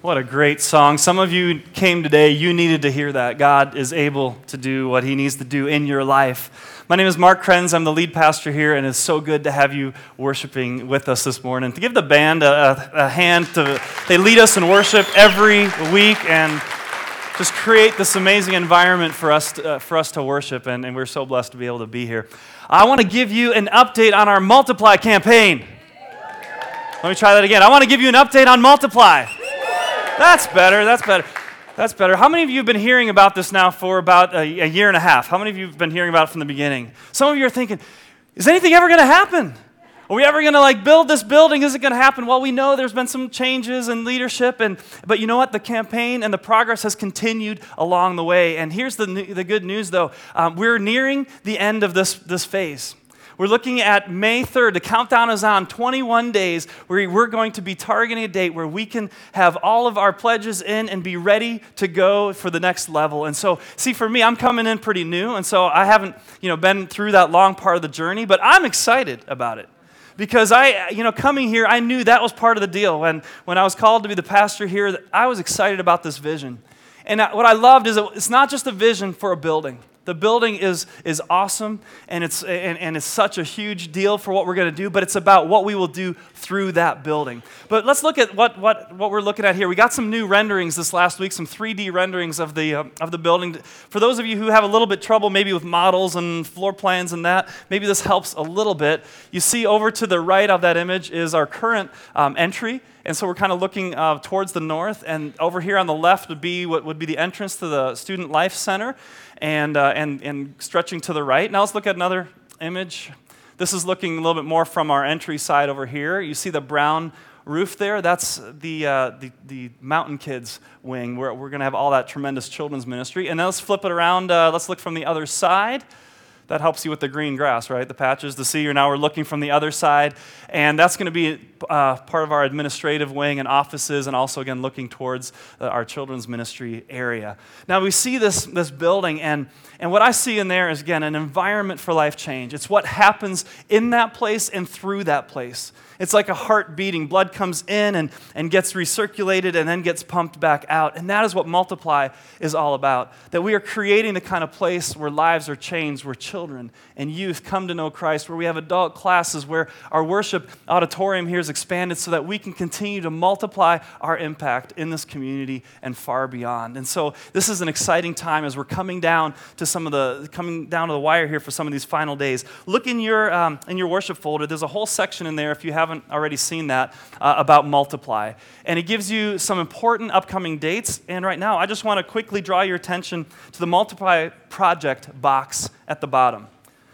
What a great song. Some of you came today, you needed to hear that. God is able to do what He needs to do in your life. My name is Mark Krenz. I'm the lead pastor here, and it's so good to have you worshiping with us this morning. To give the band a, a hand, to, they lead us in worship every week and just create this amazing environment for us to, uh, for us to worship, and, and we're so blessed to be able to be here. I want to give you an update on our Multiply campaign. Let me try that again. I want to give you an update on Multiply. That's better. That's better. That's better. How many of you have been hearing about this now for about a, a year and a half? How many of you have been hearing about it from the beginning? Some of you are thinking, is anything ever going to happen? Are we ever going to like build this building? Is it going to happen? Well, we know there's been some changes in leadership, and but you know what? The campaign and the progress has continued along the way. And here's the the good news, though: um, we're nearing the end of this this phase. We're looking at May 3rd. The countdown is on 21 days where we're going to be targeting a date where we can have all of our pledges in and be ready to go for the next level. And so, see, for me, I'm coming in pretty new, and so I haven't, you know, been through that long part of the journey, but I'm excited about it because I, you know, coming here, I knew that was part of the deal. When, when I was called to be the pastor here, I was excited about this vision. And what I loved is it's not just a vision for a building. The building is, is awesome and it's, and, and it's such a huge deal for what we're going to do, but it's about what we will do through that building. But let's look at what, what, what we're looking at here. We got some new renderings this last week, some 3D renderings of the, uh, of the building. For those of you who have a little bit trouble maybe with models and floor plans and that, maybe this helps a little bit. You see over to the right of that image is our current um, entry. And so we're kind of looking uh, towards the north, and over here on the left would be what would be the entrance to the Student Life Center and, uh, and, and stretching to the right. Now let's look at another image. This is looking a little bit more from our entry side over here. You see the brown roof there? That's the, uh, the, the, Mountain Kids wing, where we're going to have all that tremendous children's ministry. And now let's flip it around. Uh, let's look from the other side that helps you with the green grass, right? The patches, the sea. Now we're looking from the other side, and that's going to be uh, part of our administrative wing and offices, and also again looking towards uh, our children's ministry area. Now we see this this building, and and what I see in there is again an environment for life change. It's what happens in that place and through that place. It's like a heart beating. Blood comes in and, and gets recirculated and then gets pumped back out. And that is what Multiply is all about. That we are creating the kind of place where lives are changed, where children and youth come to know Christ, where we have adult classes, where our worship auditorium here is expanded so that we can continue to multiply our impact in this community and far beyond. And so this is an exciting time as we're coming down to some of the coming down to the wire here for some of these final days. Look in your um, in your worship folder. There's a whole section in there if you have haven't already seen that, uh, about Multiply. And it gives you some important upcoming dates. And right now, I just want to quickly draw your attention to the Multiply project box at the bottom.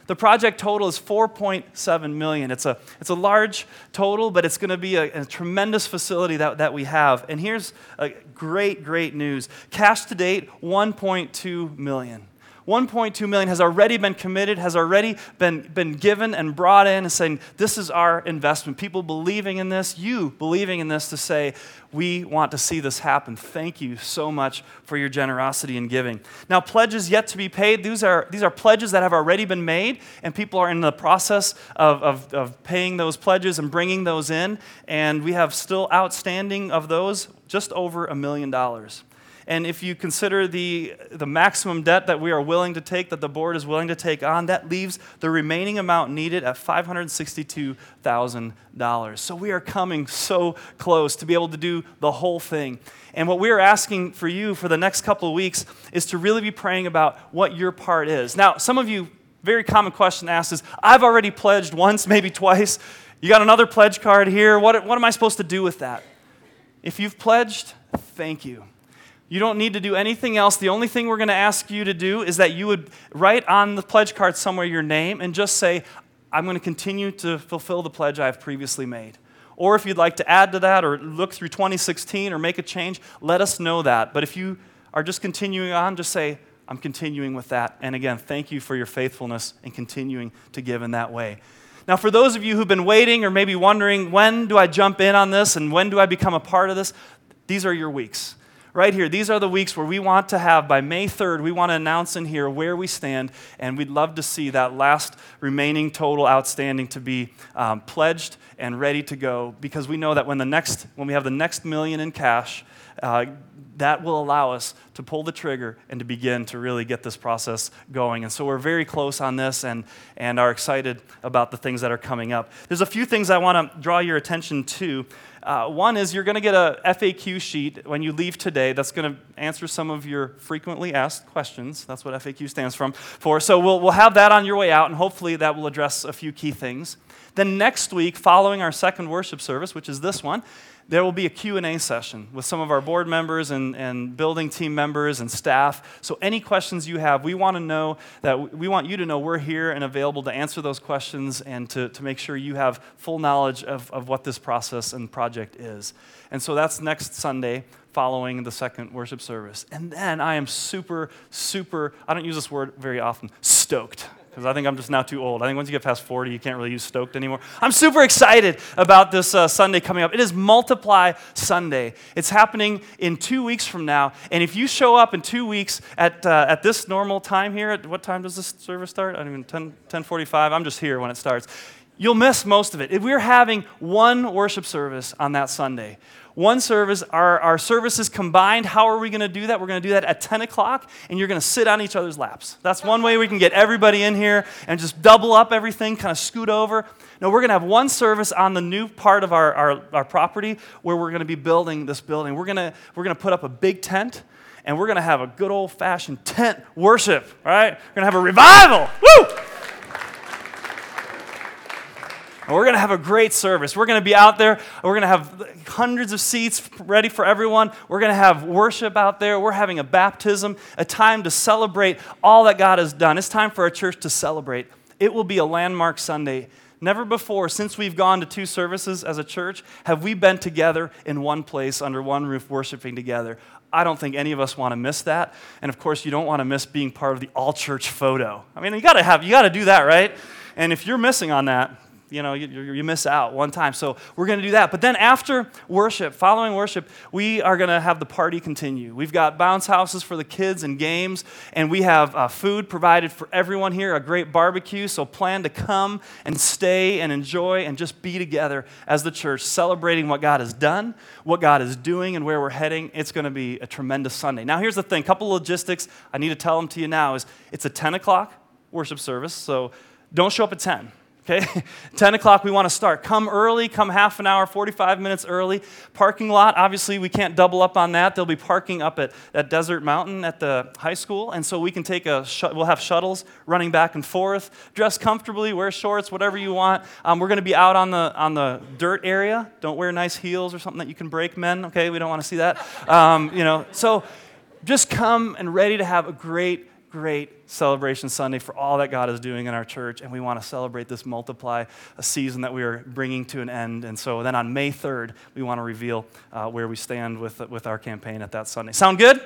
The project total is 4.7 million. It's a, it's a large total, but it's going to be a, a, tremendous facility that, that we have. And here's a great, great news. Cash to date, 1.2 million. 1.2 million has already been committed, has already been, been given and brought in and saying, This is our investment. People believing in this, you believing in this to say, We want to see this happen. Thank you so much for your generosity and giving. Now, pledges yet to be paid, these are, these are pledges that have already been made, and people are in the process of, of, of paying those pledges and bringing those in. And we have still outstanding of those just over a million dollars. And if you consider the, the maximum debt that we are willing to take, that the board is willing to take on, that leaves the remaining amount needed at $562,000. So we are coming so close to be able to do the whole thing. And what we are asking for you for the next couple of weeks is to really be praying about what your part is. Now, some of you, very common question asked is I've already pledged once, maybe twice. You got another pledge card here. What, what am I supposed to do with that? If you've pledged, thank you. You don't need to do anything else. The only thing we're going to ask you to do is that you would write on the pledge card somewhere your name and just say, I'm going to continue to fulfill the pledge I have previously made. Or if you'd like to add to that or look through 2016 or make a change, let us know that. But if you are just continuing on, just say, I'm continuing with that. And again, thank you for your faithfulness and continuing to give in that way. Now, for those of you who've been waiting or maybe wondering, when do I jump in on this and when do I become a part of this? These are your weeks right here. These are the weeks where we want to have, by May 3rd, we want to announce in here where we stand, and we'd love to see that last remaining total outstanding to be um, pledged and ready to go because we know that when, the next, when we have the next million in cash, uh, that will allow us to pull the trigger and to begin to really get this process going. And so we're very close on this and, and are excited about the things that are coming up. There's a few things I want to draw your attention to. Uh, one is you're going to get a FAQ sheet when you leave today that's going to answer some of your frequently asked questions. That's what FAQ stands from, for. So we'll, we'll have that on your way out, and hopefully that will address a few key things. Then next week, following our second worship service, which is this one, there will be a q&a session with some of our board members and, and building team members and staff so any questions you have we want to know that we want you to know we're here and available to answer those questions and to, to make sure you have full knowledge of, of what this process and project is and so that's next sunday following the second worship service and then i am super super i don't use this word very often stoked because I think I'm just now too old. I think once you get past 40, you can't really use stoked anymore. I'm super excited about this uh, Sunday coming up. It is Multiply Sunday. It's happening in two weeks from now. And if you show up in two weeks at, uh, at this normal time here, at what time does this service start? I don't even, 10, 1045? I'm just here when it starts. You'll miss most of it. If we're having one worship service on that Sunday, one service, our, our services combined. How are we going to do that? We're going to do that at 10 o'clock, and you're going to sit on each other's laps. That's one way we can get everybody in here and just double up everything, kind of scoot over. No, we're going to have one service on the new part of our, our, our property where we're going to be building this building. We're going to, we're going to put up a big tent and we're going to have a good old fashioned tent worship, right? We're going to have a revival. Woo! And we're going to have a great service. We're going to be out there. We're going to have hundreds of seats ready for everyone. We're going to have worship out there. We're having a baptism, a time to celebrate all that God has done. It's time for our church to celebrate. It will be a landmark Sunday. Never before, since we've gone to two services as a church, have we been together in one place under one roof worshiping together. I don't think any of us want to miss that. And of course, you don't want to miss being part of the all church photo. I mean, you got to have you got to do that, right? And if you're missing on that, you know, you, you miss out one time. So we're going to do that. But then after worship, following worship, we are going to have the party continue. We've got bounce houses for the kids and games, and we have uh, food provided for everyone here, a great barbecue. So plan to come and stay and enjoy and just be together as the church, celebrating what God has done, what God is doing, and where we're heading. It's going to be a tremendous Sunday. Now, here's the thing: couple logistics. I need to tell them to you now. Is it's a 10 o'clock worship service, so don't show up at 10 Okay? 10 o'clock, we want to start. Come early, come half an hour, 45 minutes early. Parking lot, obviously, we can't double up on that. They'll be parking up at, at Desert Mountain at the high school. And so we can take a, we'll have shuttles running back and forth. Dress comfortably, wear shorts, whatever you want. Um, we're going to be out on the, on the dirt area. Don't wear nice heels or something that you can break, men. Okay? We don't want to see that. Um, you know, so just come and ready to have a great great celebration Sunday for all that God is doing in our church, and we want to celebrate this multiply, a season that we are bringing to an end. And so then on May 3rd, we want to reveal uh, where we stand with, with our campaign at that Sunday. Sound good?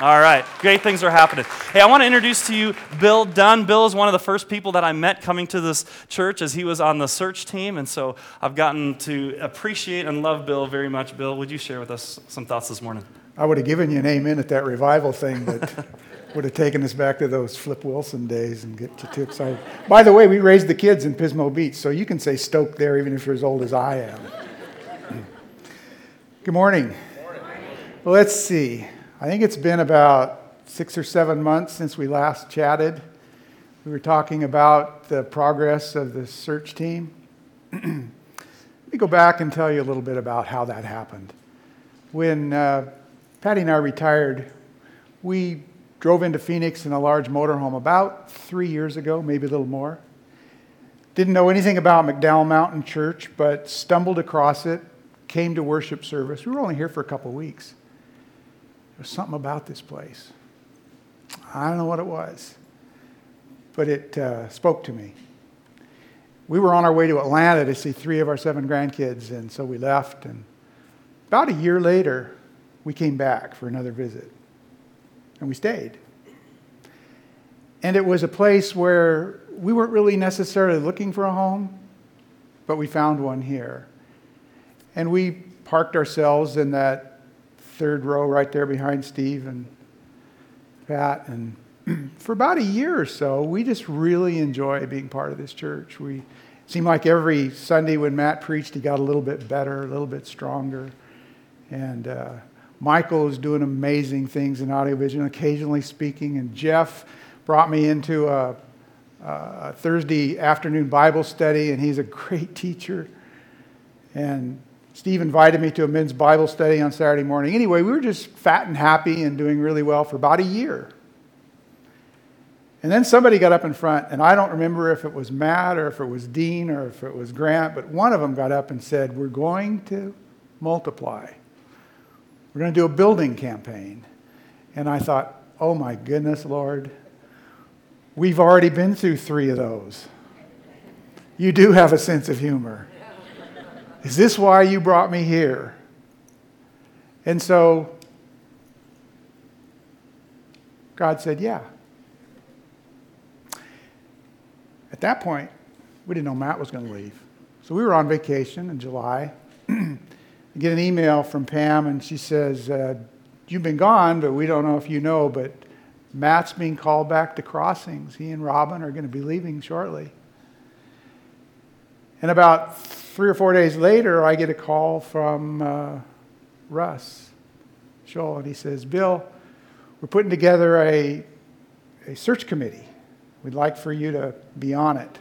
All right, great things are happening. Hey, I want to introduce to you Bill Dunn. Bill is one of the first people that I met coming to this church as he was on the search team, and so I've gotten to appreciate and love Bill very much. Bill, would you share with us some thoughts this morning? I would have given you an amen at that revival thing, but would have taken us back to those Flip Wilson days and get you too excited. By the way, we raised the kids in Pismo Beach, so you can say stoked there even if you're as old as I am. Good morning. Well, let's see. I think it's been about six or seven months since we last chatted. We were talking about the progress of the search team. Let me go back and tell you a little bit about how that happened. When uh, Patty and I retired, we Drove into Phoenix in a large motorhome about three years ago, maybe a little more. Didn't know anything about McDowell Mountain Church, but stumbled across it, came to worship service. We were only here for a couple weeks. There was something about this place. I don't know what it was, but it uh, spoke to me. We were on our way to Atlanta to see three of our seven grandkids, and so we left. And about a year later, we came back for another visit and we stayed. And it was a place where we weren't really necessarily looking for a home, but we found one here. And we parked ourselves in that third row right there behind Steve and Pat. And for about a year or so, we just really enjoy being part of this church. We seemed like every Sunday when Matt preached, he got a little bit better, a little bit stronger. And uh, Michael is doing amazing things in audiovisual, occasionally speaking. And Jeff brought me into a, a Thursday afternoon Bible study, and he's a great teacher. And Steve invited me to a men's Bible study on Saturday morning. Anyway, we were just fat and happy and doing really well for about a year. And then somebody got up in front, and I don't remember if it was Matt or if it was Dean or if it was Grant, but one of them got up and said, We're going to multiply. We're going to do a building campaign. And I thought, Oh my goodness, Lord, we've already been through three of those. You do have a sense of humor. Is this why you brought me here? And so God said, Yeah. At that point, we didn't know Matt was going to leave. So we were on vacation in July. I get an email from Pam, and she says, uh, You've been gone, but we don't know if you know, but Matt's being called back to Crossings. He and Robin are going to be leaving shortly. And about three or four days later, I get a call from uh, Russ Scholl, and he says, Bill, we're putting together a, a search committee. We'd like for you to be on it.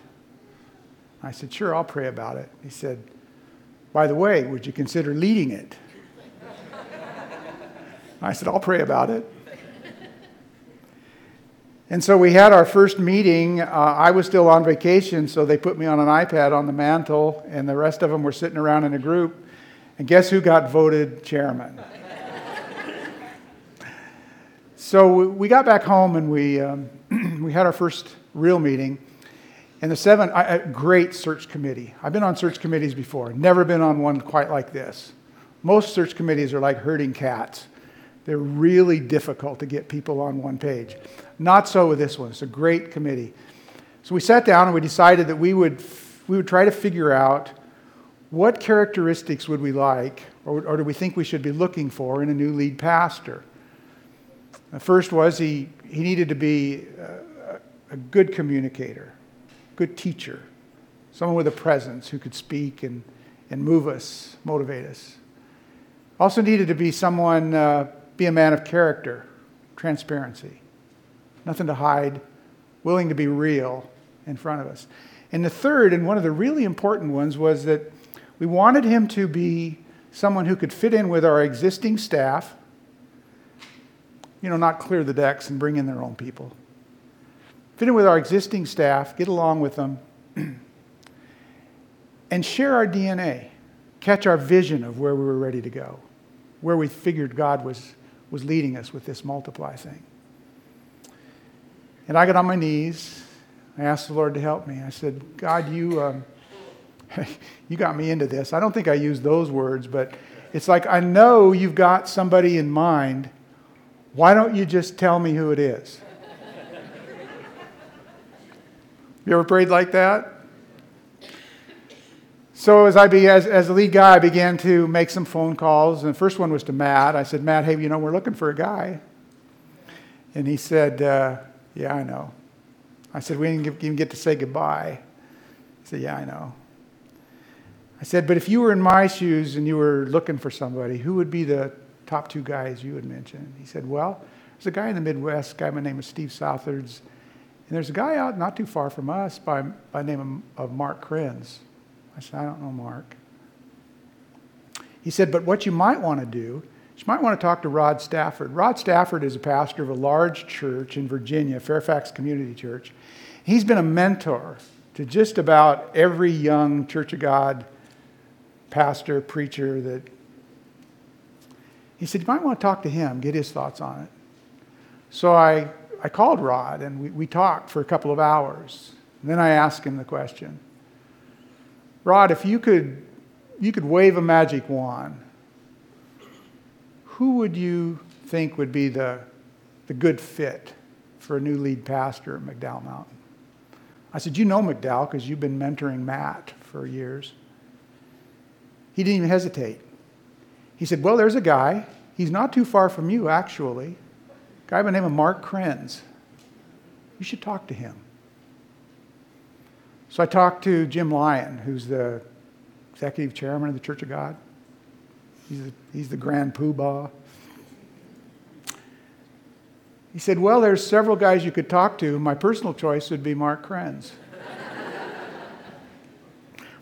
I said, Sure, I'll pray about it. He said, By the way, would you consider leading it? I said, I'll pray about it. And so we had our first meeting. Uh, I was still on vacation, so they put me on an iPad on the mantle, and the rest of them were sitting around in a group. And guess who got voted chairman? so we got back home and we, um, we had our first real meeting. And the seven, a great search committee. I've been on search committees before, never been on one quite like this. Most search committees are like herding cats. They're really difficult to get people on one page. Not so with this one. It's a great committee. So we sat down and we decided that we would, we would try to figure out what characteristics would we like or, or do we think we should be looking for in a new lead pastor. The first was he, he needed to be a, a good communicator, good teacher, someone with a presence who could speak and, and move us, motivate us. Also needed to be someone, uh, be a man of character, transparency nothing to hide, willing to be real in front of us. And the third, and one of the really important ones, was that we wanted him to be someone who could fit in with our existing staff, you know, not clear the decks and bring in their own people. Fit in with our existing staff, get along with them, and share our DNA, catch our vision of where we were ready to go, where we figured God was, was leading us with this multiply thing. And I got on my knees. I asked the Lord to help me. I said, God, you, um, you got me into this. I don't think I used those words, but it's like, I know you've got somebody in mind. Why don't you just tell me who it is? You ever prayed like that? So as I be, as, as the lead guy, I began to make some phone calls. And the first one was to Matt. I said, Matt, hey, you know, we're looking for a guy. And he said, uh, yeah, I know. I said, We didn't even get to say goodbye. He said, Yeah, I know. I said, But if you were in my shoes and you were looking for somebody, who would be the top two guys you would mention? He said, Well, there's a guy in the Midwest, a guy by the name of Steve Southards, and there's a guy out not too far from us by, by the name of, of Mark Krenz. I said, I don't know Mark. He said, But what you might want to do you might want to talk to Rod Stafford. Rod Stafford is a pastor of a large church in Virginia, Fairfax Community Church. He's been a mentor to just about every young Church of God pastor, preacher that he said, You might want to talk to him, get his thoughts on it. So I, I called Rod and we, we talked for a couple of hours. And then I asked him the question Rod, if you could, you could wave a magic wand who would you think would be the, the good fit for a new lead pastor at McDowell Mountain? I said, You know McDowell because you've been mentoring Matt for years. He didn't even hesitate. He said, Well, there's a guy. He's not too far from you, actually. Guy by the name of Mark Krenz. You should talk to him. So I talked to Jim Lyon, who's the executive chairman of the Church of God. He's, a, he's the grand poobah. He said, Well, there's several guys you could talk to. My personal choice would be Mark Krenz.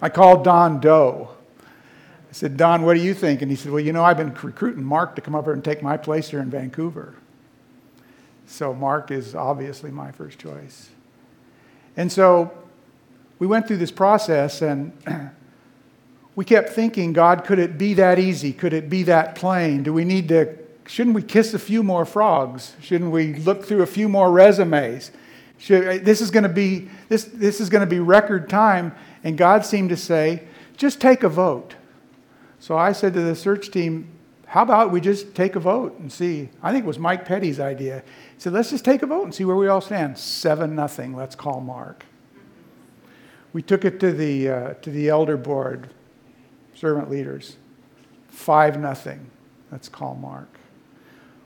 I called Don Doe. I said, Don, what do you think? And he said, Well, you know, I've been recruiting Mark to come over and take my place here in Vancouver. So Mark is obviously my first choice. And so we went through this process and we kept thinking, God, could it be that easy? Could it be that plain? Do we need to, shouldn't we kiss a few more frogs? Shouldn't we look through a few more resumes? Should, uh, this is going to be this, this is going to be record time and God seemed to say, just take a vote. So I said to the search team, how about we just take a vote and see? I think it was Mike Petty's idea. He said, let's just take a vote and see where we all stand. Seven nothing. Let's call Mark. We took it to the, uh, to the elder board, servant leaders. Five nothing. Let's call Mark.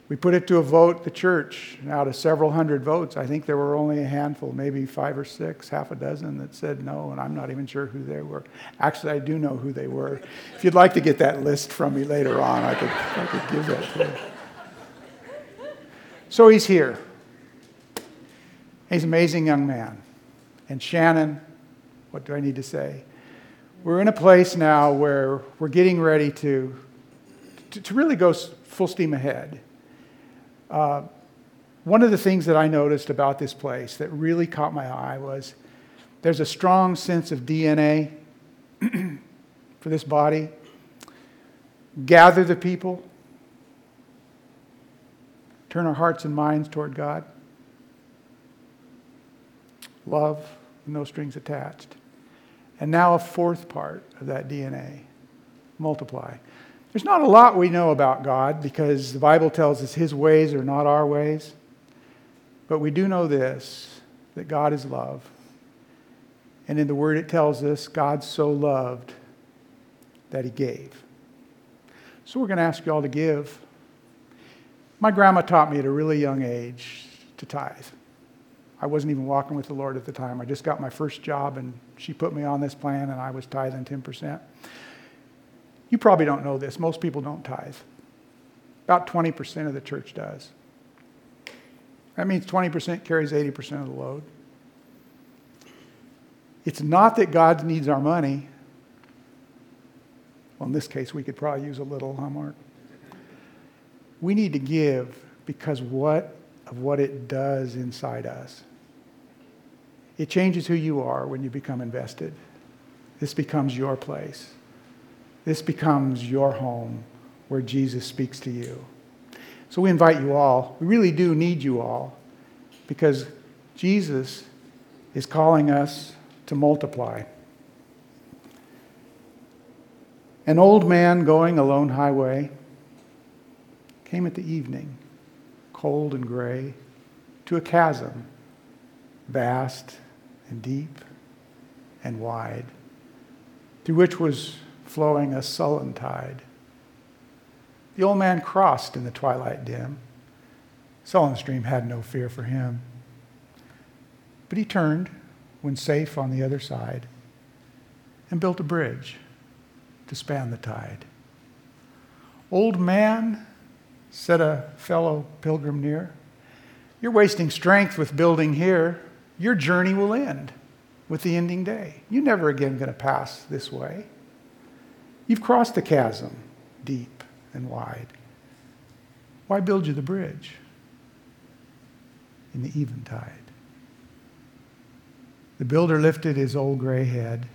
We put it to a vote, the church. Out of several hundred votes, I think there were only a handful, maybe five or six, half a dozen that said no, and I'm not even sure who they were. Actually, I do know who they were. If you'd like to get that list from me later on, I could, I could give that to you. So he's here. He's an amazing young man. And Shannon, what do I need to say? We're in a place now where we're getting ready to, to, to really go full steam ahead. Uh, one of the things that I noticed about this place that really caught my eye was there's a strong sense of DNA for this body. Gather the people, turn our hearts and minds toward God. Love, no strings attached. And now a fourth part of that DNA multiply. There's not a lot we know about God because the Bible tells us his ways are not our ways. But we do know this that God is love. And in the Word, it tells us God so loved that he gave. So we're going to ask you all to give. My grandma taught me at a really young age to tithe. I wasn't even walking with the Lord at the time. I just got my first job, and she put me on this plan, and I was tithing 10%. You probably don't know this. Most people don't tithe. About 20% of the church does. That means 20% carries 80% of the load. It's not that God needs our money. Well, in this case, we could probably use a little, huh, Mark? We need to give because what of what it does inside us. It changes who you are when you become invested. This becomes your place. This becomes your home where Jesus speaks to you. So we invite you all. We really do need you all because Jesus is calling us to multiply. An old man going a lone highway came at the evening, cold and gray, to a chasm, vast and deep and wide, through which was flowing a sullen tide. The old man crossed in the twilight dim. Sullen stream had no fear for him. But he turned when safe on the other side and built a bridge to span the tide. Old man, said a fellow pilgrim near, you're wasting strength with building here. Your journey will end with the ending day. You're never again going to pass this way. You've crossed the chasm, deep and wide. Why build you the bridge in the eventide? The builder lifted his old gray head.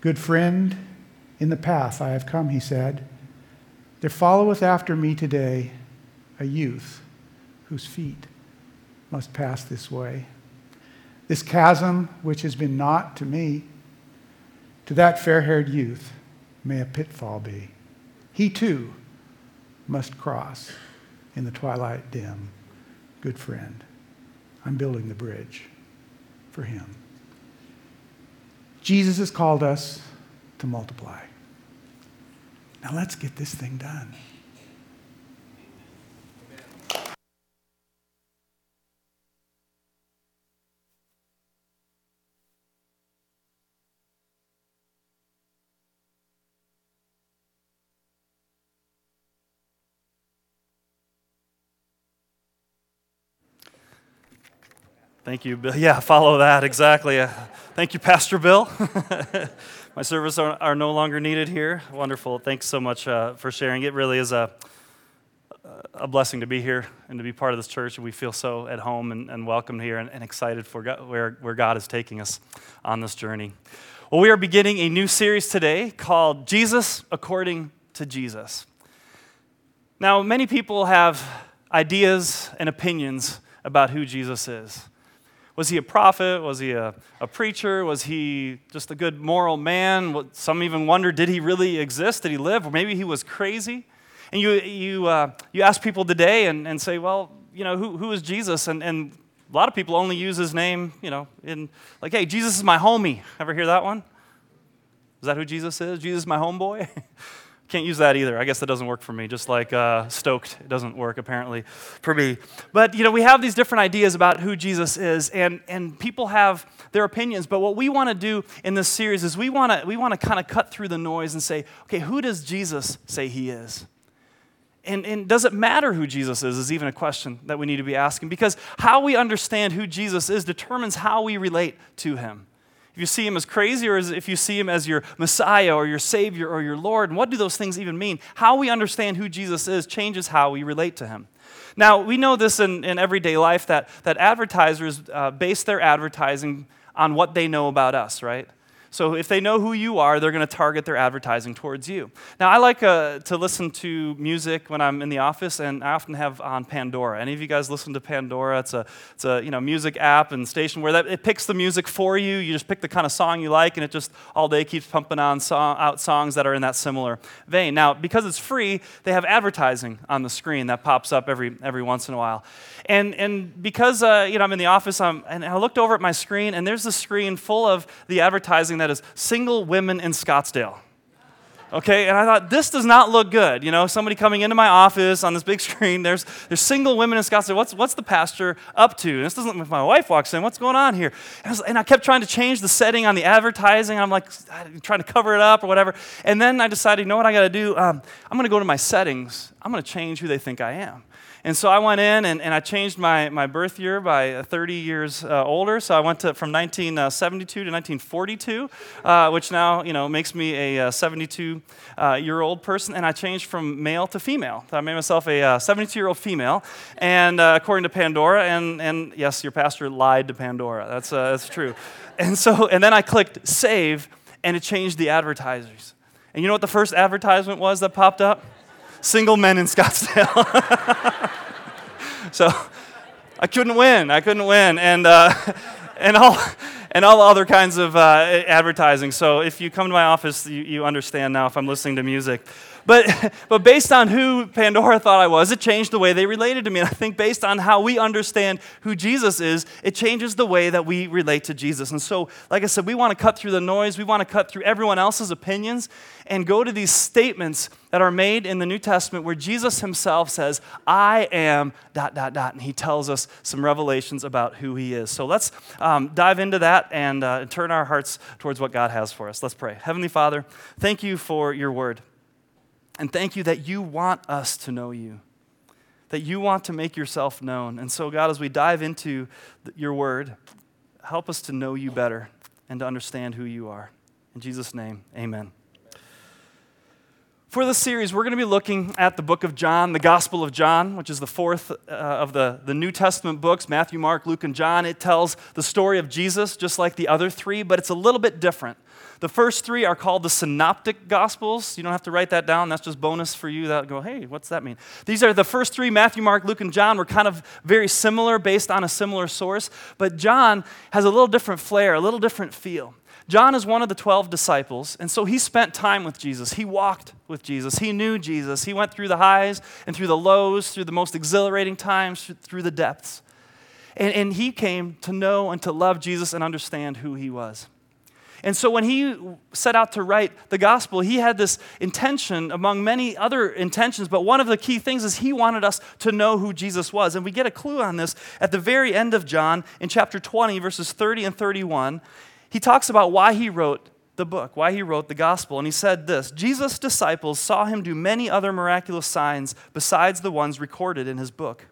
Good friend, in the path I have come, he said. There followeth after me today a youth whose feet must pass this way. This chasm which has been naught to me, to that fair haired youth may a pitfall be. He too must cross in the twilight dim. Good friend, I'm building the bridge for him. Jesus has called us to multiply. Now let's get this thing done. Thank you, Bill. Yeah, follow that, exactly. Uh, thank you, Pastor Bill. My services are, are, no longer needed here. Wonderful. Thanks so much uh, for sharing. It really is a, a blessing to be here and to be part of this church. We feel so at home and, and welcomed here and, and excited for God, where, where God is taking us on this journey. Well, we are beginning a new series today called Jesus According to Jesus. Now, many people have ideas and opinions about who Jesus is. Was he a prophet? Was he a, a preacher? Was he just a good moral man? Some even wonder did he really exist? Did he live? Or maybe he was crazy? And you, you, uh, you ask people today and, and say, well, you know, who, who is Jesus? And, and a lot of people only use his name, you know, in like, hey, Jesus is my homie. Ever hear that one? Is that who Jesus is? Jesus is my homeboy? Can't use that either. I guess that doesn't work for me. Just like uh, stoked, it doesn't work apparently for me. But you know, we have these different ideas about who Jesus is, and and people have their opinions. But what we want to do in this series is we want to we want to kind of cut through the noise and say, okay, who does Jesus say he is? And, and does it matter who Jesus is, is even a question that we need to be asking because how we understand who Jesus is determines how we relate to him if you see him as crazy or as if you see him as your Messiah or your Savior or your Lord. And what do those things even mean? How we understand who Jesus is changes how we relate to him. Now, we know this in, in everyday life that, that advertisers uh, base their advertising on what they know about us, right? So if they know who you are, they're going to target their advertising towards you. Now, I like uh, to listen to music when I'm in the office, and I often have on Pandora. Any of you guys listen to Pandora? It's a, it's a you know, music app and station where that, it picks the music for you. You just pick the kind of song you like, and it just all day keeps pumping on out songs that are in that similar vein. Now, because it's free, they have advertising on the screen that pops up every, every once in a while. And, and because uh, you know, I'm in the office, I'm, and I looked over at my screen, and there's a screen full of the advertising that is single women in Scottsdale. Okay, and I thought, this does not look good. You know, somebody coming into my office on this big screen, there's, there's single women in Scottsdale. What's, what's the pastor up to? And this doesn't, look if my wife walks in, what's going on here? And I, was, and I kept trying to change the setting on the advertising. I'm like trying to cover it up or whatever. And then I decided, you know what I got to do? Um, I'm going to go to my settings. I'm going to change who they think I am. And so I went in and, and I changed my, my birth year by 30 years uh, older. So I went to, from 1972 to 1942, uh, which now you know makes me a 72 uh, year old person. And I changed from male to female. I made myself a 72 year old female, and uh, according to Pandora. And, and yes, your pastor lied to Pandora. That's, uh, that's true. And so and then I clicked save, and it changed the advertisers. And you know what the first advertisement was that popped up? Single men in Scottsdale. so I couldn't win. I couldn't win. And, uh, and, all, and all other kinds of uh, advertising. So if you come to my office, you, you understand now if I'm listening to music. But, but based on who Pandora thought I was, it changed the way they related to me. And I think based on how we understand who Jesus is, it changes the way that we relate to Jesus. And so, like I said, we want to cut through the noise, we want to cut through everyone else's opinions and go to these statements that are made in the New Testament where Jesus himself says, I am dot, dot, dot. And he tells us some revelations about who he is. So let's um, dive into that and uh, turn our hearts towards what God has for us. Let's pray. Heavenly Father, thank you for your word. And thank you that you want us to know you, that you want to make yourself known. And so, God, as we dive into your word, help us to know you better and to understand who you are. In Jesus' name, amen. For this series, we're going to be looking at the book of John, the Gospel of John, which is the fourth uh, of the, the New Testament books Matthew, Mark, Luke, and John. It tells the story of Jesus just like the other three, but it's a little bit different. The first three are called the synoptic gospels. You don't have to write that down. That's just bonus for you that go, hey, what's that mean? These are the first three Matthew, Mark, Luke, and John were kind of very similar based on a similar source. But John has a little different flair, a little different feel. John is one of the 12 disciples, and so he spent time with Jesus. He walked with Jesus. He knew Jesus. He went through the highs and through the lows, through the most exhilarating times, through the depths. And, and he came to know and to love Jesus and understand who he was. And so when he set out to write the gospel, he had this intention among many other intentions, but one of the key things is he wanted us to know who Jesus was. And we get a clue on this at the very end of John in chapter 20, verses 30 and 31. He talks about why he wrote the book, why he wrote the gospel. And he said this Jesus' disciples saw him do many other miraculous signs besides the ones recorded in his book.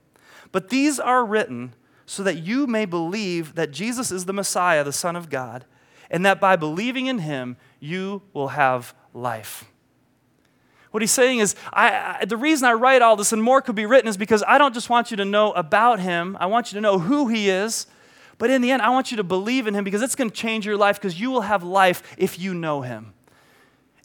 But these are written so that you may believe that Jesus is the Messiah, the Son of God, and that by believing in him, you will have life. What he's saying is, I, I, the reason I write all this and more could be written is because I don't just want you to know about him, I want you to know who he is. But in the end, I want you to believe in him because it's going to change your life because you will have life if you know him.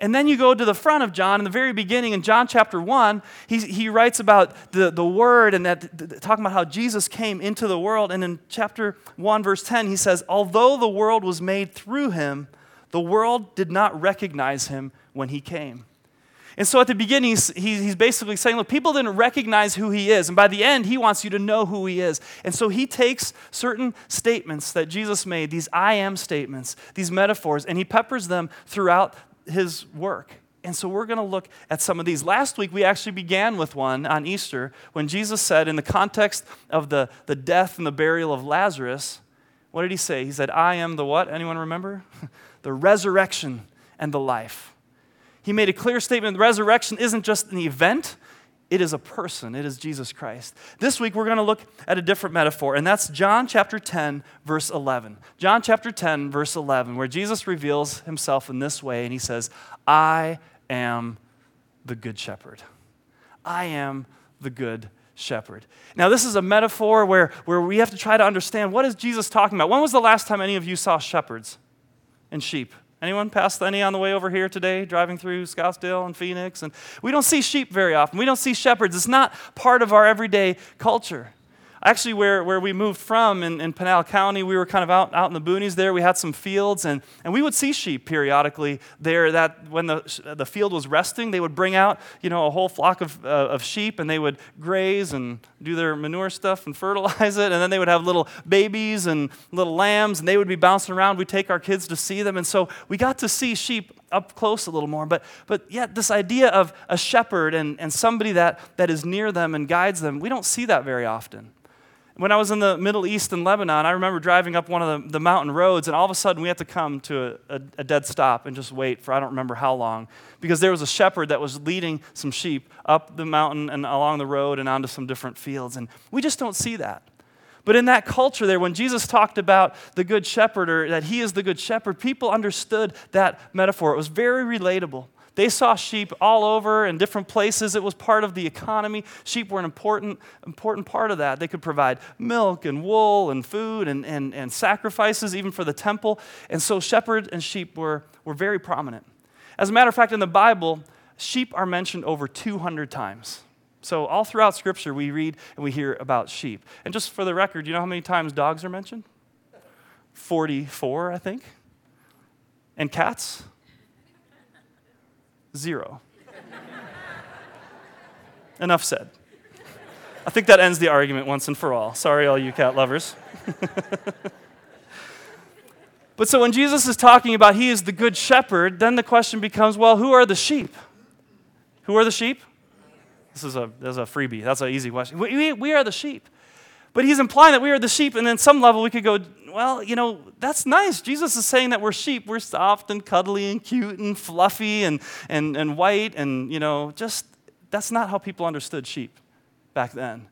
And then you go to the front of John in the very beginning, in John chapter 1, he, he writes about the, the Word and that, the, talking about how Jesus came into the world. And in chapter 1, verse 10, he says, Although the world was made through him, the world did not recognize him when he came. And so at the beginning, he's, he's basically saying, look, people didn't recognize who he is. And by the end, he wants you to know who he is. And so he takes certain statements that Jesus made, these I am statements, these metaphors, and he peppers them throughout his work. And so we're going to look at some of these. Last week, we actually began with one on Easter when Jesus said, in the context of the, the death and the burial of Lazarus, what did he say? He said, I am the what? Anyone remember? the resurrection and the life. He made a clear statement the resurrection isn't just an event, it is a person. It is Jesus Christ. This week, we're going to look at a different metaphor, and that's John chapter 10, verse 11. John chapter 10, verse 11, where Jesus reveals himself in this way, and he says, I am the good shepherd. I am the good shepherd. Now, this is a metaphor where, where we have to try to understand what is Jesus talking about. When was the last time any of you saw shepherds and sheep? Anyone passed any on the way over here today, driving through Scottsdale and Phoenix? And we don't see sheep very often. We don't see shepherds. It's not part of our everyday culture. Actually, where, where we moved from in, in Pinal County, we were kind of out, out in the boonies there. We had some fields, and, and we would see sheep periodically there. That when the, the field was resting, they would bring out you know, a whole flock of, uh, of sheep, and they would graze and do their manure stuff and fertilize it. And then they would have little babies and little lambs, and they would be bouncing around. We'd take our kids to see them. And so we got to see sheep up close a little more. But, but yet, this idea of a shepherd and, and somebody that, that is near them and guides them, we don't see that very often. When I was in the Middle East in Lebanon, I remember driving up one of the, the mountain roads, and all of a sudden we had to come to a, a, a, dead stop and just wait for I don't remember how long, because there was a shepherd that was leading some sheep up the mountain and along the road and onto some different fields. And we just don't see that. But in that culture there, when Jesus talked about the good shepherd or that he is the good shepherd, people understood that metaphor. It was very relatable. They saw sheep all over in different places. It was part of the economy. Sheep were an important, important part of that. They could provide milk and wool and food and, and, and sacrifices, even for the temple. And so shepherds and sheep were, were very prominent. As a matter of fact, in the Bible, sheep are mentioned over 200 times. So, all throughout Scripture, we read and we hear about sheep. And just for the record, you know how many times dogs are mentioned? 44, I think. And cats? Zero. Enough said. I think that ends the argument once and for all. Sorry, all you cat lovers. but so when Jesus is talking about he is the good shepherd, then the question becomes well, who are the sheep? Who are the sheep? This is a, this is a freebie. That's an easy question. We, we, we are the sheep. But he's implying that we are the sheep, and then some level we could go, well, you know, that's nice. Jesus is saying that we're sheep. We're soft and cuddly and cute and fluffy and, and, and white, and, you know, just that's not how people understood sheep back then.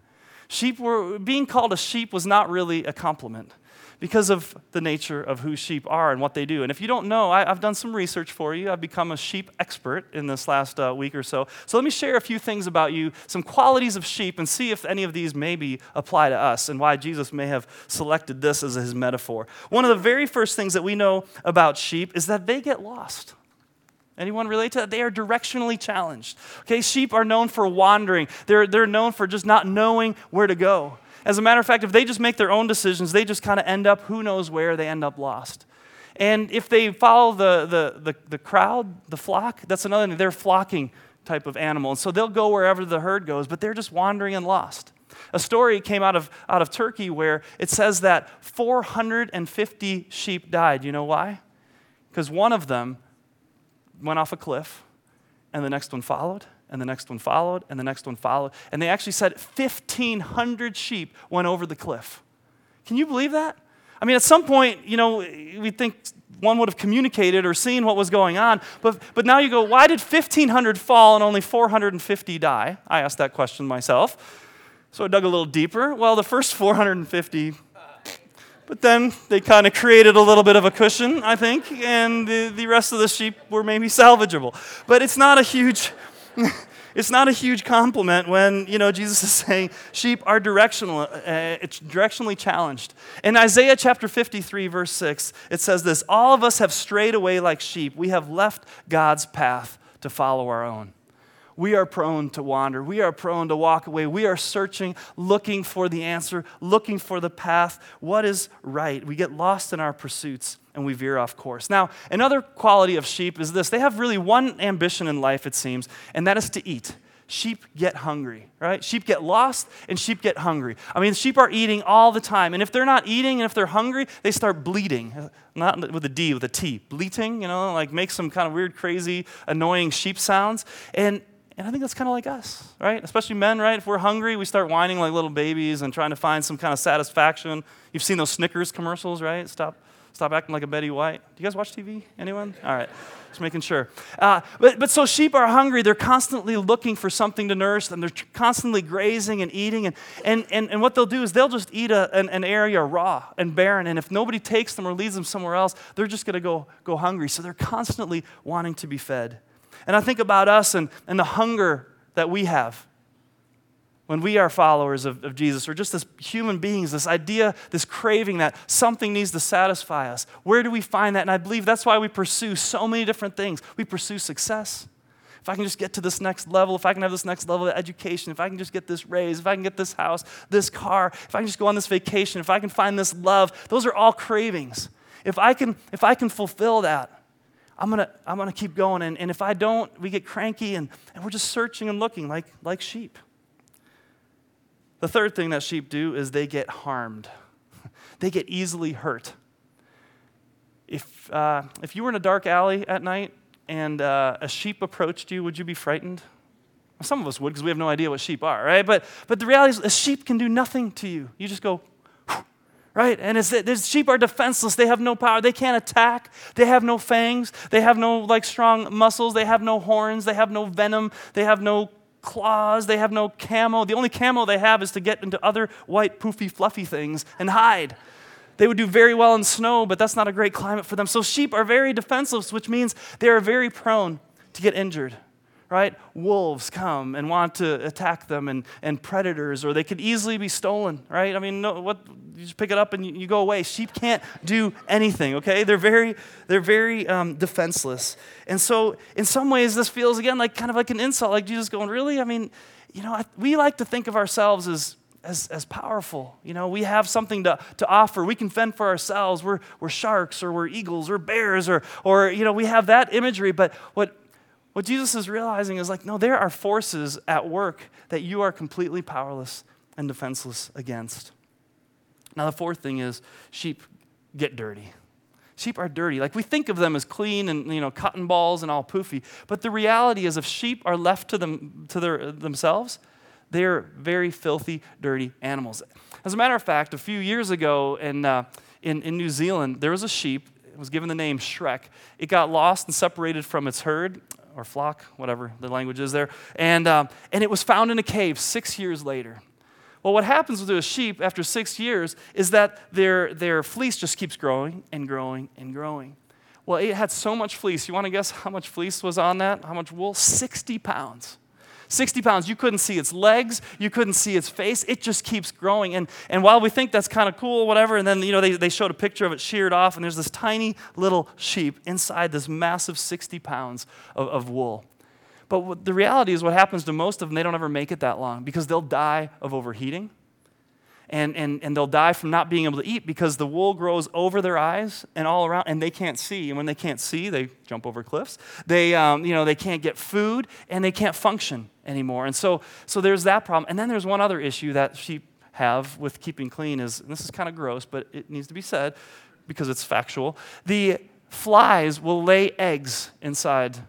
Sheep were, being called a sheep was not really a compliment because of the nature of who sheep are and what they do. And if you don't know, I, have done some research for you. I've become a sheep expert in this last uh, week or so. So let me share a few things about you, some qualities of sheep, and see if any of these maybe apply to us and why Jesus may have selected this as his metaphor. One of the very first things that we know about sheep is that they get lost. Anyone relate to that? They are directionally challenged. Okay, sheep are known for wandering. They're, they're known for just not knowing where to go. As a matter of fact, if they just make their own decisions, they just kind of end up who knows where, they end up lost. And if they follow the, the, the, the, crowd, the flock, that's another thing. They're flocking type of animal. And so they'll go wherever the herd goes, but they're just wandering and lost. A story came out of, out of Turkey where it says that 450 sheep died. You know why? Because one of them went off a cliff, and the next one followed, and the next one followed, and the next one followed. And they actually said 1,500 sheep went over the cliff. Can you believe that? I mean, at some point, you know, we think one would have communicated or seen what was going on. But, but now you go, why did 1,500 fall and only 450 die? I asked that question myself. So I dug a little deeper. Well, the first 450, but then they kind of created a little bit of a cushion, I think, and the, the rest of the sheep were maybe salvageable. But it's not a huge. it's not a huge compliment when you know jesus is saying sheep are directional uh, directionally challenged in isaiah chapter 53 verse 6 it says this all of us have strayed away like sheep we have left god's path to follow our own we are prone to wander. We are prone to walk away. We are searching, looking for the answer, looking for the path. What is right? We get lost in our pursuits and we veer off course. Now, another quality of sheep is this they have really one ambition in life, it seems, and that is to eat. Sheep get hungry, right? Sheep get lost and sheep get hungry. I mean, sheep are eating all the time. And if they're not eating and if they're hungry, they start bleating. Not with a D, with a T. Bleating, you know, like make some kind of weird, crazy, annoying sheep sounds. And and I think that's kind of like us, right? Especially men, right? If we're hungry, we start whining like little babies and trying to find some kind of satisfaction. You've seen those Snickers commercials, right? Stop, stop acting like a Betty White. Do you guys watch TV? Anyone? All right, just making sure. Uh, but, but so sheep are hungry. They're constantly looking for something to nourish them. They're constantly grazing and eating. And, and, and, and what they'll do is they'll just eat a, an, an area raw and barren. And if nobody takes them or leads them somewhere else, they're just going to go, go hungry. So they're constantly wanting to be fed. And I think about us and, and the hunger that we have when we are followers of, of Jesus, or just as human beings, this idea, this craving that something needs to satisfy us. Where do we find that? And I believe that's why we pursue so many different things. We pursue success. If I can just get to this next level, if I can have this next level of education, if I can just get this raise, if I can get this house, this car, if I can just go on this vacation, if I can find this love, those are all cravings. If I can, if I can fulfill that, I'm gonna, I'm gonna keep going. And, and if I don't, we get cranky and, and we're just searching and looking like, like sheep. The third thing that sheep do is they get harmed, they get easily hurt. If, uh, if you were in a dark alley at night and uh, a sheep approached you, would you be frightened? Some of us would because we have no idea what sheep are, right? But, but the reality is, a sheep can do nothing to you. You just go, right? And it's, that these sheep are defenseless. They have no power. They can't attack. They have no fangs. They have no like strong muscles. They have no horns. They have no venom. They have no claws. They have no camo. The only camo they have is to get into other white, poofy, fluffy things and hide. They would do very well in snow, but that's not a great climate for them. So sheep are very defenseless, which means they are very prone to get injured right? Wolves come and want to attack them, and, and predators, or they could easily be stolen, right? I mean, no, what, you just pick it up and you, you go away. Sheep can't do anything, okay? They're very, they're very um, defenseless. And so, in some ways, this feels again like kind of like an insult, like Jesus going, Really? I mean, you know, I, we like to think of ourselves as as, as powerful. You know, we have something to, to offer. We can fend for ourselves. We're, we're sharks or we're eagles or bears or, or, you know, we have that imagery. But what, what Jesus is realizing is like, no, there are forces at work that you are completely powerless and defenseless against. Now, the fourth thing is sheep get dirty. Sheep are dirty. Like we think of them as clean and you know cotton balls and all poofy, but the reality is, if sheep are left to them to their, themselves, they're very filthy, dirty animals. As a matter of fact, a few years ago in, uh, in, in New Zealand, there was a sheep. It was given the name Shrek. It got lost and separated from its herd or flock, whatever the language is there, and, um, and it was found in a cave six years later. Well, what happens with a sheep after six years is that their, their fleece just keeps growing and growing and growing. Well, it had so much fleece. You want to guess how much fleece was on that? How much wool? 60 pounds. 60 pounds. You couldn't see its legs. You couldn't see its face. It just keeps growing. And, and while we think that's kind of cool, whatever, and then, you know, they, they showed a picture of it sheared off, and there's this tiny little sheep inside this massive 60 pounds of, of wool. But the reality is, what happens to most of them, they don't ever make it that long because they'll die of overheating and, and, and they'll die from not being able to eat because the wool grows over their eyes and all around, and they can't see. And when they can't see, they jump over cliffs. They, um, you know, they can't get food and they can't function anymore. And so, so there's that problem. And then there's one other issue that sheep have with keeping clean is, this is kind of gross, but it needs to be said because it's factual. The flies will lay eggs inside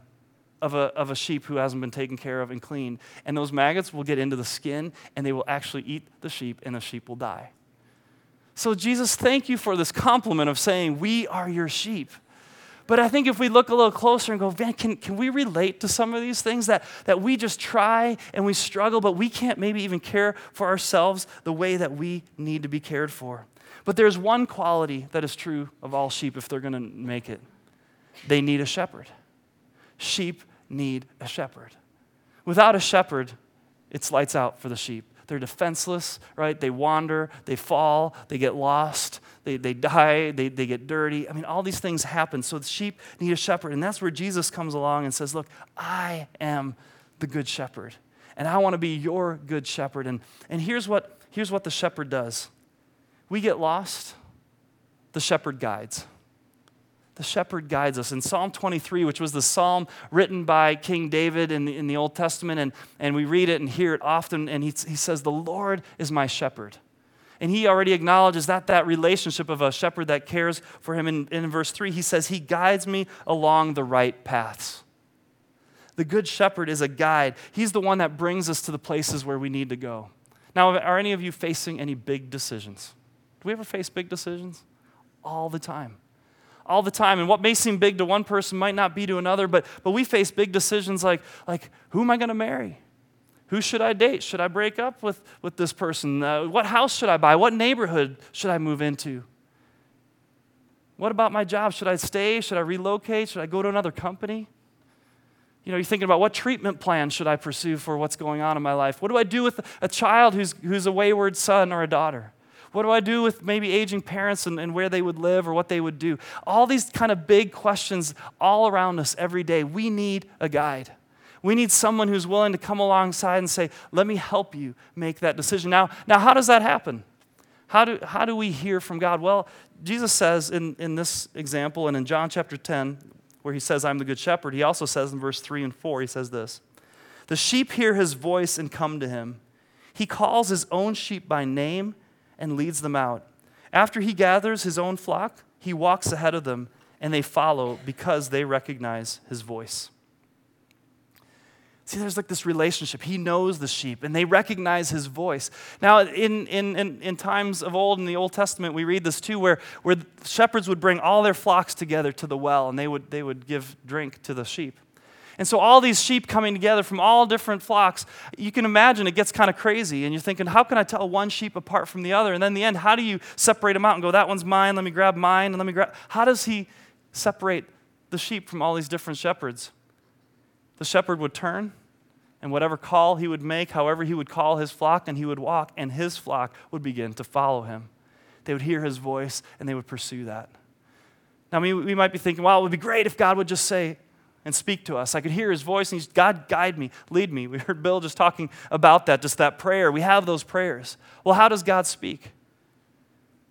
of a, of a sheep who hasn't been taken care of and cleaned. And those maggots will get into the skin and they will actually eat the sheep, and the sheep will die. So, Jesus, thank you for this compliment of saying, We are your sheep. But I think if we look a little closer and go, man, can, can we relate to some of these things that, that we just try and we struggle, but we can't maybe even care for ourselves the way that we need to be cared for? But there's one quality that is true of all sheep if they're going to make it they need a shepherd. Sheep need a shepherd. Without a shepherd, it's lights out for the sheep. They're defenseless, right? They wander, they fall, they get lost, they, they die, they, they get dirty. I mean, all these things happen. So the sheep need a shepherd. And that's where Jesus comes along and says, Look, I am the good shepherd. And I want to be your good shepherd. And, and here's, what, here's what the shepherd does we get lost, the shepherd guides. The shepherd guides us. In Psalm 23, which was the psalm written by King David in the, in the Old Testament, and, and we read it and hear it often, and he, he says, The Lord is my shepherd. And he already acknowledges that that relationship of a shepherd that cares for him. In, in verse 3, he says, He guides me along the right paths. The good shepherd is a guide. He's the one that brings us to the places where we need to go. Now, are any of you facing any big decisions? Do we ever face big decisions? All the time. All the time. And what may seem big to one person might not be to another, but, but we face big decisions like, like who am I going to marry? Who should I date? Should I break up with, with this person? Uh, what house should I buy? What neighborhood should I move into? What about my job? Should I stay? Should I relocate? Should I go to another company? You know, you're thinking about what treatment plan should I pursue for what's going on in my life? What do I do with a child who's, who's a wayward son or a daughter? What do I do with maybe aging parents and, and where they would live or what they would do? All these kind of big questions all around us every day. We need a guide. We need someone who's willing to come alongside and say, let me help you make that decision. Now, now how does that happen? How do, how do we hear from God? Well, Jesus says in, in this example and in John chapter 10, where he says, I'm the good shepherd, he also says in verse 3 and 4, he says this The sheep hear his voice and come to him. He calls his own sheep by name and leads them out. After he gathers his own flock, he walks ahead of them, and they follow because they recognize his voice. See, there's like this relationship. He knows the sheep and they recognize his voice. Now, in, in, in, in, times of old, in the Old Testament, we read this too, where, where shepherds would bring all their flocks together to the well and they would, they would give drink to the sheep. And so, all these sheep coming together from all different flocks, you can imagine it gets kind of crazy. And you're thinking, how can I tell one sheep apart from the other? And then in the end, how do you separate them out and go, that one's mine, let me grab mine, and let me grab. How does he separate the sheep from all these different shepherds? The shepherd would turn, and whatever call he would make, however he would call his flock, and he would walk, and his flock would begin to follow him. They would hear his voice, and they would pursue that. Now, we, we might be thinking, well, it would be great if God would just say, and speak to us. I could hear his voice and he's, God, guide me, lead me. We heard Bill just talking about that, just that prayer. We have those prayers. Well, how does God speak?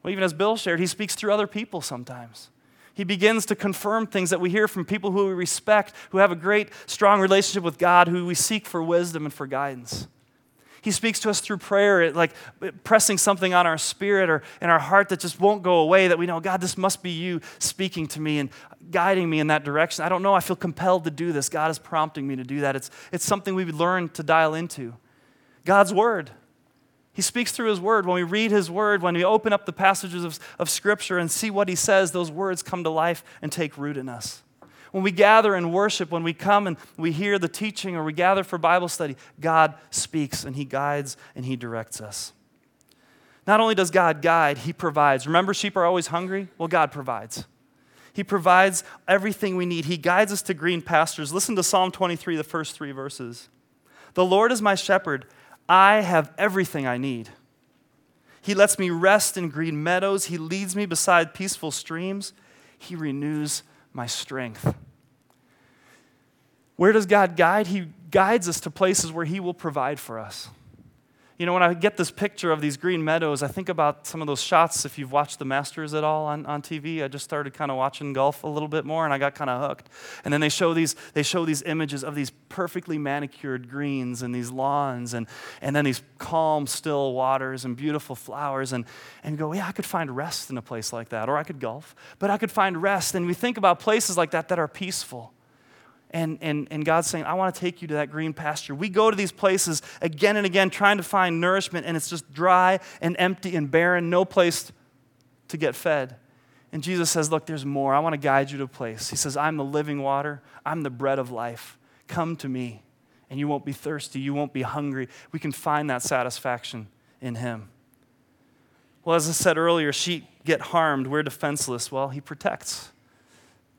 Well, even as Bill shared, he speaks through other people sometimes. He begins to confirm things that we hear from people who we respect, who have a great, strong relationship with God, who we seek for wisdom and for guidance. He speaks to us through prayer, like pressing something on our spirit or in our heart that just won't go away, that we know, God, this must be you speaking to me and guiding me in that direction. I don't know, I feel compelled to do this. God is prompting me to do that. It's, it's something we learn to dial into. God's Word. He speaks through His Word. When we read His Word, when we open up the passages of, of Scripture and see what He says, those words come to life and take root in us. When we gather and worship, when we come and we hear the teaching or we gather for Bible study, God speaks and He guides and He directs us. Not only does God guide, He provides. Remember, sheep are always hungry? Well, God provides. He provides everything we need. He guides us to green pastures. Listen to Psalm 23, the first three verses. The Lord is my shepherd. I have everything I need. He lets me rest in green meadows. He leads me beside peaceful streams. He renews my strength. Where does God guide? He guides us to places where He will provide for us. You know, when I get this picture of these green meadows, I think about some of those shots. If you've watched the Masters at all on, on TV, I just started kind of watching golf a little bit more and I got kind of hooked. And then they show these, they show these images of these perfectly manicured greens and these lawns and, and then these calm, still waters and beautiful flowers. And, and go, yeah, I could find rest in a place like that, or I could golf, but I could find rest. And we think about places like that that are peaceful and, and, and God's saying, I want to take you to that green pasture. We go to these places again and again trying to find nourishment, and it's just dry and empty and barren, no place to get fed. And Jesus says, Look, there's more. I want to guide you to a place. He says, I'm the living water, I'm the bread of life. Come to me, and you won't be thirsty, you won't be hungry. We can find that satisfaction in Him. Well, as I said earlier, sheep get harmed. We're defenseless. Well, He protects.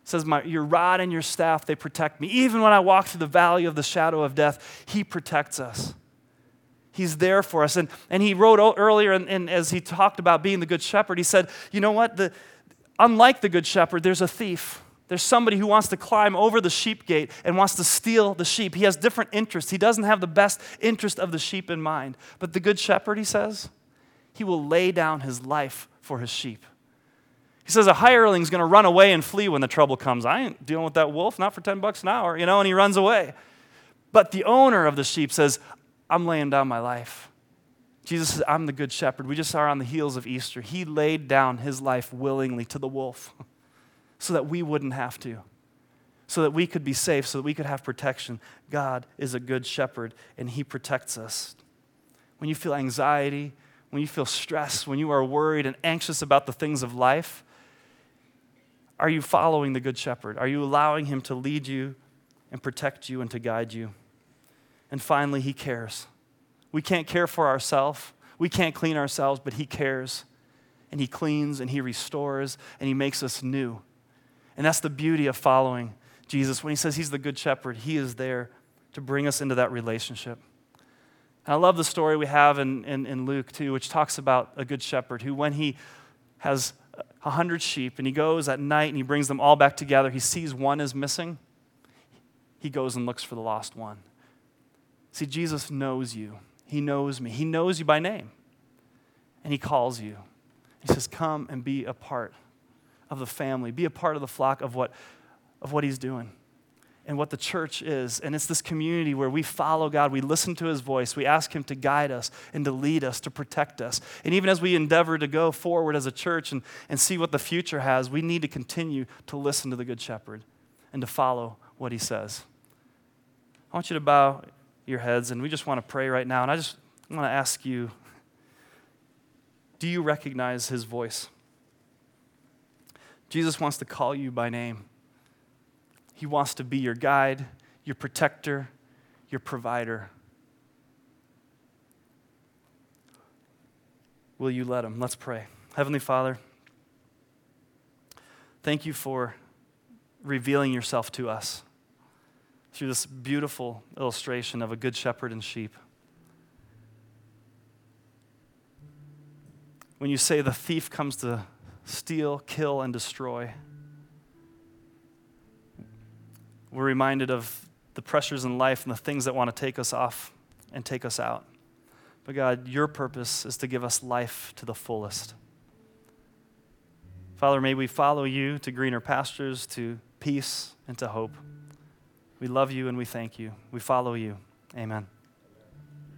It says, My, Your rod and your staff, they protect me. Even when I walk through the valley of the shadow of death, He protects us. He's there for us. And, and he wrote earlier, and, and as he talked about being the good shepherd, he said, You know what? The, unlike the good shepherd, there's a thief. There's somebody who wants to climb over the sheep gate and wants to steal the sheep. He has different interests. He doesn't have the best interest of the sheep in mind. But the good shepherd, he says, he will lay down his life for his sheep. He says a hireling's going to run away and flee when the trouble comes. I ain't dealing with that wolf, not for 10 bucks an hour, you know, and he runs away. But the owner of the sheep says, I'm laying down my life. Jesus says, I'm the good shepherd. We just saw on the heels of Easter. He laid down his life willingly to the wolf so that we wouldn't have to, so that we could be safe, so that we could have protection. God is a good shepherd, and he protects us. When you feel anxiety, when you feel stress, when you are worried and anxious about the things of life, are you following the good shepherd? Are you allowing him to lead you and protect you and to guide you? And finally, He cares. We can't care for ourselves, we can't clean ourselves, but He cares. And He cleans and He restores and He makes us new. And that's the beauty of following Jesus. When He says He's the Good Shepherd, He is there to bring us into that relationship. And I love the story we have in, in, in Luke, too, which talks about a good shepherd who, when he has a hundred sheep and he goes at night and he brings them all back together, he sees one is missing. He goes and looks for the lost one. See, Jesus knows you. He knows me. He knows you by name. And He calls you. He says, Come and be a part of the family, be a part of the flock of what, of what He's doing and what the church is. And it's this community where we follow God, we listen to His voice, we ask Him to guide us and to lead us, to protect us. And even as we endeavor to go forward as a church and, and see what the future has, we need to continue to listen to the Good Shepherd and to follow what He says. I want you to bow your heads, and we just want to pray right now. And I just want to ask you do you recognize his voice? Jesus wants to call you by name. He wants to be your guide, your protector, your provider. Will you let him? Let's pray. Heavenly Father, thank you for revealing yourself to us through this beautiful illustration of a good shepherd and sheep. When you say the thief comes to steal, kill, and destroy, we're reminded of the pressures in life and the things that want to take us off and take us out. But God, your purpose is to give us life to the fullest. Father, may we follow you to greener pastures, to peace, and to hope. We love you and we thank you. We follow you. Amen.